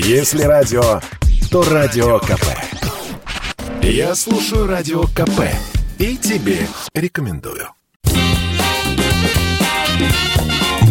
Если радио, то радио КП. Я слушаю радио КП и тебе рекомендую.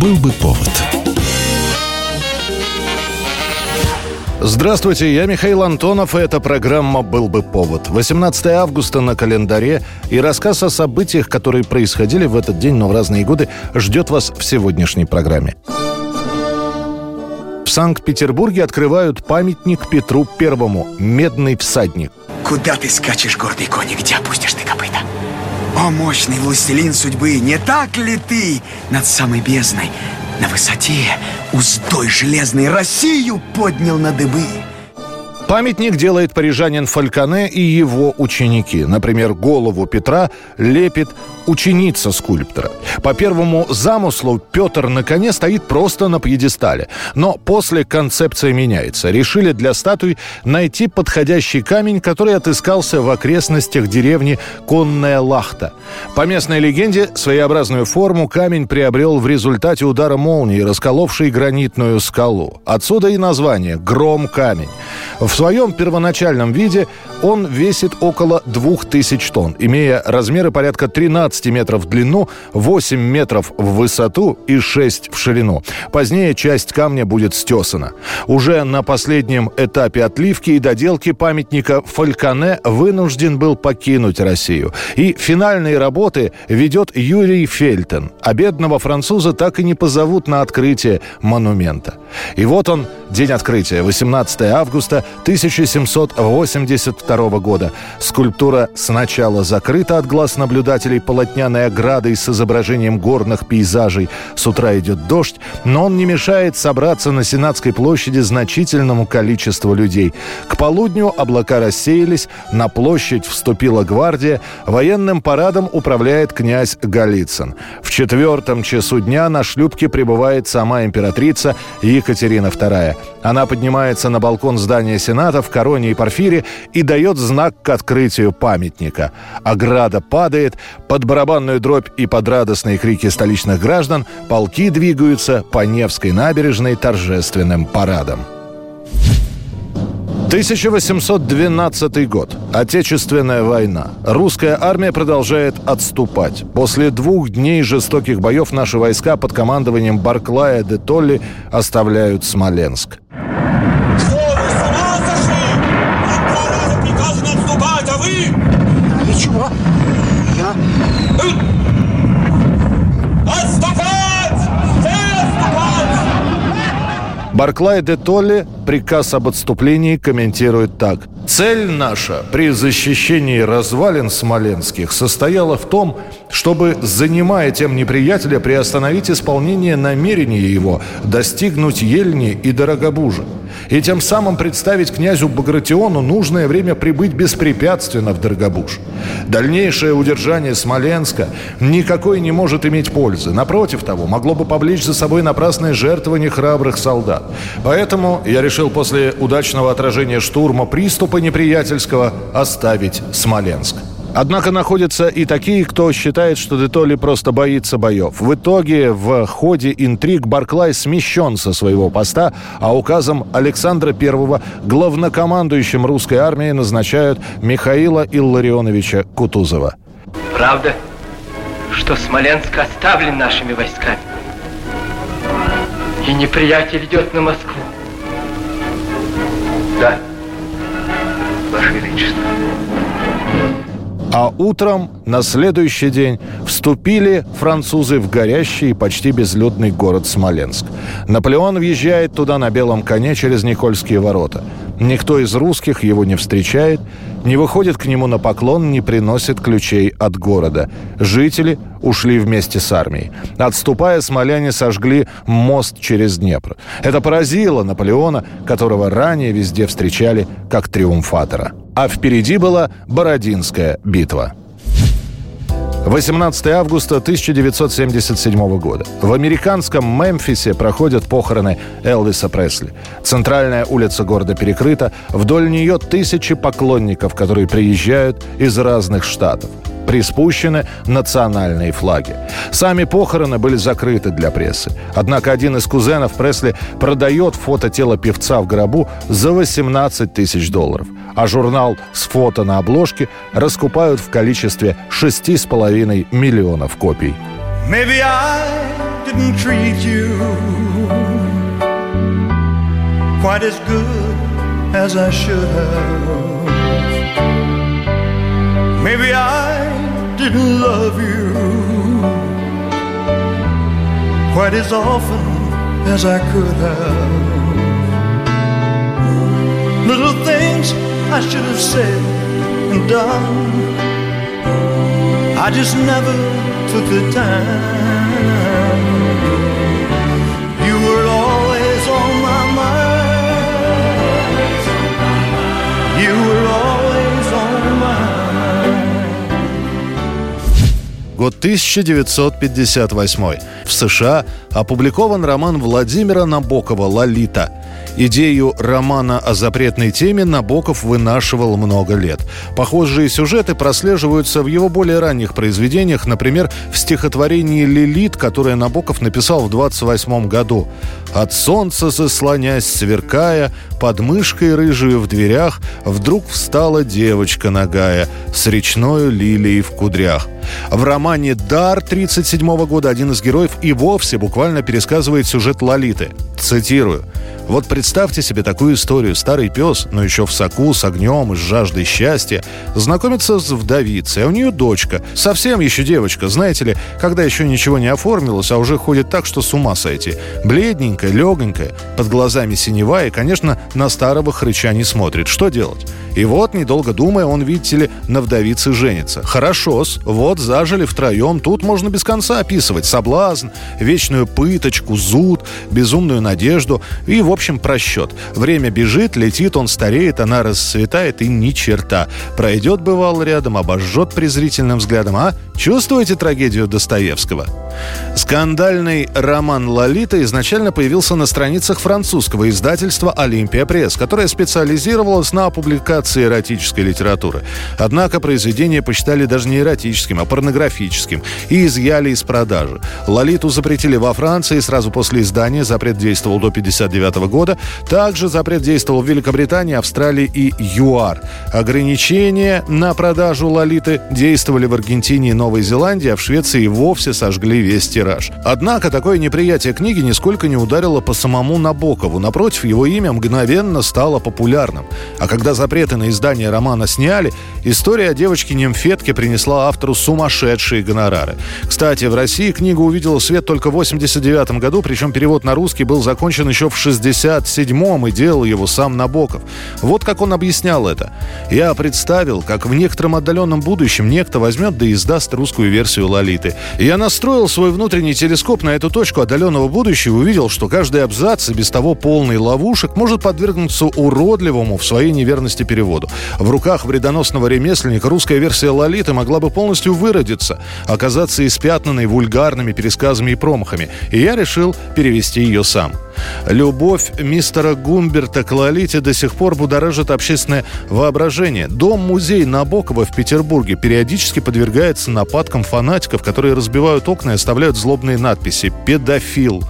Был бы повод. Здравствуйте, я Михаил Антонов, и эта программа «Был бы повод». 18 августа на календаре, и рассказ о событиях, которые происходили в этот день, но в разные годы, ждет вас в сегодняшней программе. Санкт-Петербурге открывают памятник Петру Первому «Медный всадник». Куда ты скачешь, гордый конь, где опустишь ты копыта? О, мощный властелин судьбы, не так ли ты над самой бездной, на высоте, уздой железной Россию поднял на дыбы? Памятник делает парижанин Фальконе и его ученики. Например, голову Петра лепит ученица скульптора. По первому замыслу Петр на коне стоит просто на пьедестале. Но после концепция меняется. Решили для статуи найти подходящий камень, который отыскался в окрестностях деревни Конная Лахта. По местной легенде, своеобразную форму камень приобрел в результате удара молнии, расколовшей гранитную скалу. Отсюда и название «Гром камень». В своем первоначальном виде он весит около 2000 тонн, имея размеры порядка 13 метров в длину, 8 метров в высоту и 6 в ширину. Позднее часть камня будет стесана. Уже на последнем этапе отливки и доделки памятника Фальконе вынужден был покинуть Россию. И финальные работы ведет Юрий Фельтен. А бедного француза так и не позовут на открытие монумента. И вот он, день открытия, 18 августа 1782 года. Скульптура сначала закрыта от глаз наблюдателей полотняной оградой с изображением горных пейзажей. С утра идет дождь, но он не мешает собраться на Сенатской площади значительному количеству людей. К полудню облака рассеялись, на площадь вступила гвардия, военным парадом управляет князь Голицын. В четвертом часу дня на шлюпке прибывает сама императрица Екатерина II. Она поднимается на балкон здания Сената в короне и парфире и дает знак к открытию памятника. Ограда падает, под барабанную дробь и под радостные крики столичных граждан полки двигаются по Невской набережной торжественным парадом. 1812 год. Отечественная война. Русская армия продолжает отступать. После двух дней жестоких боев наши войска под командованием Барклая де Толли оставляют Смоленск. Барклай де Толли приказ об отступлении комментирует так. Цель наша при защищении развалин смоленских состояла в том, чтобы, занимая тем неприятеля, приостановить исполнение намерения его достигнуть Ельни и Дорогобужа, и тем самым представить князю Багратиону нужное время прибыть беспрепятственно в Дорогобуж. Дальнейшее удержание Смоленска никакой не может иметь пользы. Напротив того, могло бы повлечь за собой напрасное жертвование храбрых солдат. Поэтому я решил после удачного отражения штурма приступа неприятельского оставить Смоленск. Однако находятся и такие, кто считает, что Детоли просто боится боев. В итоге в ходе интриг Барклай смещен со своего поста, а указом Александра I главнокомандующим русской армии назначают Михаила Илларионовича Кутузова. Правда, что Смоленск оставлен нашими войсками? И неприятель идет на Москву? Да, Ваше Величество. А утром на следующий день вступили французы в горящий и почти безлюдный город Смоленск. Наполеон въезжает туда на белом коне через Никольские ворота. Никто из русских его не встречает, не выходит к нему на поклон, не приносит ключей от города. Жители ушли вместе с армией. Отступая, смоляне сожгли мост через Днепр. Это поразило Наполеона, которого ранее везде встречали как триумфатора. А впереди была Бородинская битва. 18 августа 1977 года. В американском Мемфисе проходят похороны Элвиса Пресли. Центральная улица города перекрыта. Вдоль нее тысячи поклонников, которые приезжают из разных штатов. Приспущены национальные флаги. Сами похороны были закрыты для прессы. Однако один из кузенов Пресли продает фото тела певца в гробу за 18 тысяч долларов. А журнал с фото на обложке раскупают в количестве 6,5 миллионов копий. Maybe I didn't treat you quite as good as I should have. Maybe I didn't love you quite as often as I could have. Little things I should have said and done. I just never took the time. Год 1958. В США опубликован роман Владимира Набокова «Лолита». Идею романа о запретной теме Набоков вынашивал много лет. Похожие сюжеты прослеживаются в его более ранних произведениях, например, в стихотворении «Лилит», которое Набоков написал в 28 году. «От солнца заслонясь, сверкая, под мышкой рыжую в дверях, вдруг встала девочка нагая с речной лилией в кудрях». В романе «Дар» 1937 года один из героев и вовсе буквально пересказывает сюжет Лолиты. Цитирую. Вот представьте себе такую историю. Старый пес, но еще в соку, с огнем и с жаждой счастья, знакомится с вдовицей, а у нее дочка. Совсем еще девочка, знаете ли, когда еще ничего не оформилось, а уже ходит так, что с ума сойти. Бледненькая, легонькая, под глазами синева и, конечно, на старого хрыча не смотрит. Что делать? И вот, недолго думая, он, видите ли, на вдовице женится. Хорошо-с, вот зажили втроем, тут можно без конца описывать соблазн, вечную пыточку, зуд, безумную надежду и, в общем, просчет. Время бежит, летит, он стареет, она расцветает и ни черта. Пройдет, бывал рядом, обожжет презрительным взглядом. А? Чувствуете трагедию Достоевского? Скандальный роман «Лолита» изначально появился на страницах французского издательства «Олимпия Пресс», которое специализировалось на публикации эротической литературы. Однако произведение посчитали даже не эротическим, а порнографическим и изъяли из продажи. «Лолиту» запретили во Франции сразу после издания, запрет действовал до 1959 года. Также запрет действовал в Великобритании, Австралии и ЮАР. Ограничения на продажу «Лолиты» действовали в Аргентине и Новой Зеландии, а в Швеции вовсе сожгли весь тираж. Однако такое неприятие книги нисколько не ударило по самому Набокову. Напротив, его имя мгновенно стало популярным. А когда запреты на издание романа сняли, история о девочке-немфетке принесла автору сумасшедшие гонорары. Кстати, в России книга увидела свет только в 89 году, причем перевод на русский был закончен еще в 67-м и делал его сам Набоков. Вот как он объяснял это. «Я представил, как в некотором отдаленном будущем некто возьмет да издаст русскую версию «Лолиты». Я настроил свой внутренний телескоп на эту точку отдаленного будущего и увидел, что каждый абзац, и без того полный ловушек, может подвергнуться уродливому в своей неверности переводу. В руках вредоносного ремесленника русская версия «Лолиты» могла бы полностью выродиться, оказаться испятнанной вульгарными пересказами и промахами, и я решил перевести ее сам. Любовь мистера Гумберта к Лолите до сих пор будоражит общественное воображение. Дом-музей Набокова в Петербурге периодически подвергается нападкам фанатиков, которые разбивают окна и оставляют злобные надписи «Педофил».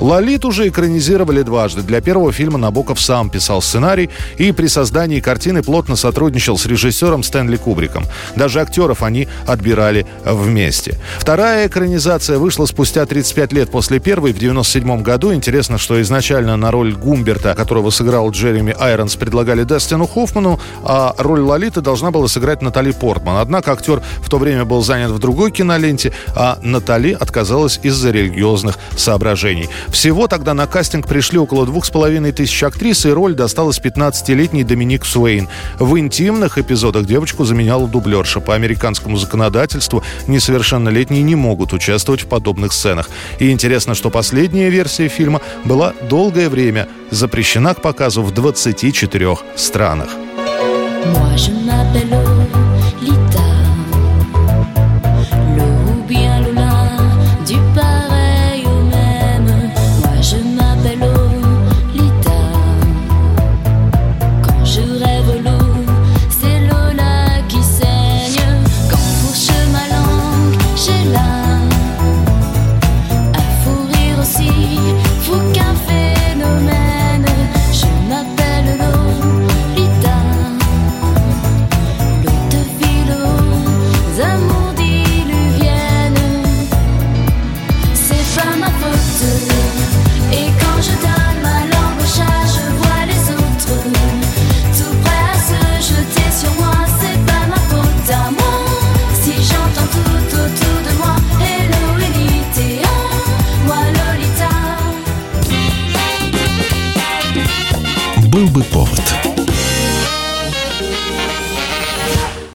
Лолит уже экранизировали дважды. Для первого фильма Набоков сам писал сценарий и при создании картины плотно сотрудничал с режиссером Стэнли Кубриком. Даже актеров они отбирали вместе. Вторая экранизация вышла спустя 35 лет после первой, в 97 году. Интересно, что изначально на роль Гумберта, которого сыграл Джереми Айронс, предлагали Дастину Хоффману, а роль Лолиты должна была сыграть Натали Портман. Однако актер в то время был занят в другой киноленте, а Натали отказалась из-за религиозных соображений. Всего тогда на кастинг пришли около двух с половиной тысяч актрис, и роль досталась 15-летней Доминик Суэйн. В интимных эпизодах девочку заменяла дублерша. По американскому законодательству несовершеннолетние не могут участвовать в подобных сценах. И интересно, что последняя версия фильма была долгое время запрещена к показу в 24 странах. Moi, Был бы повод.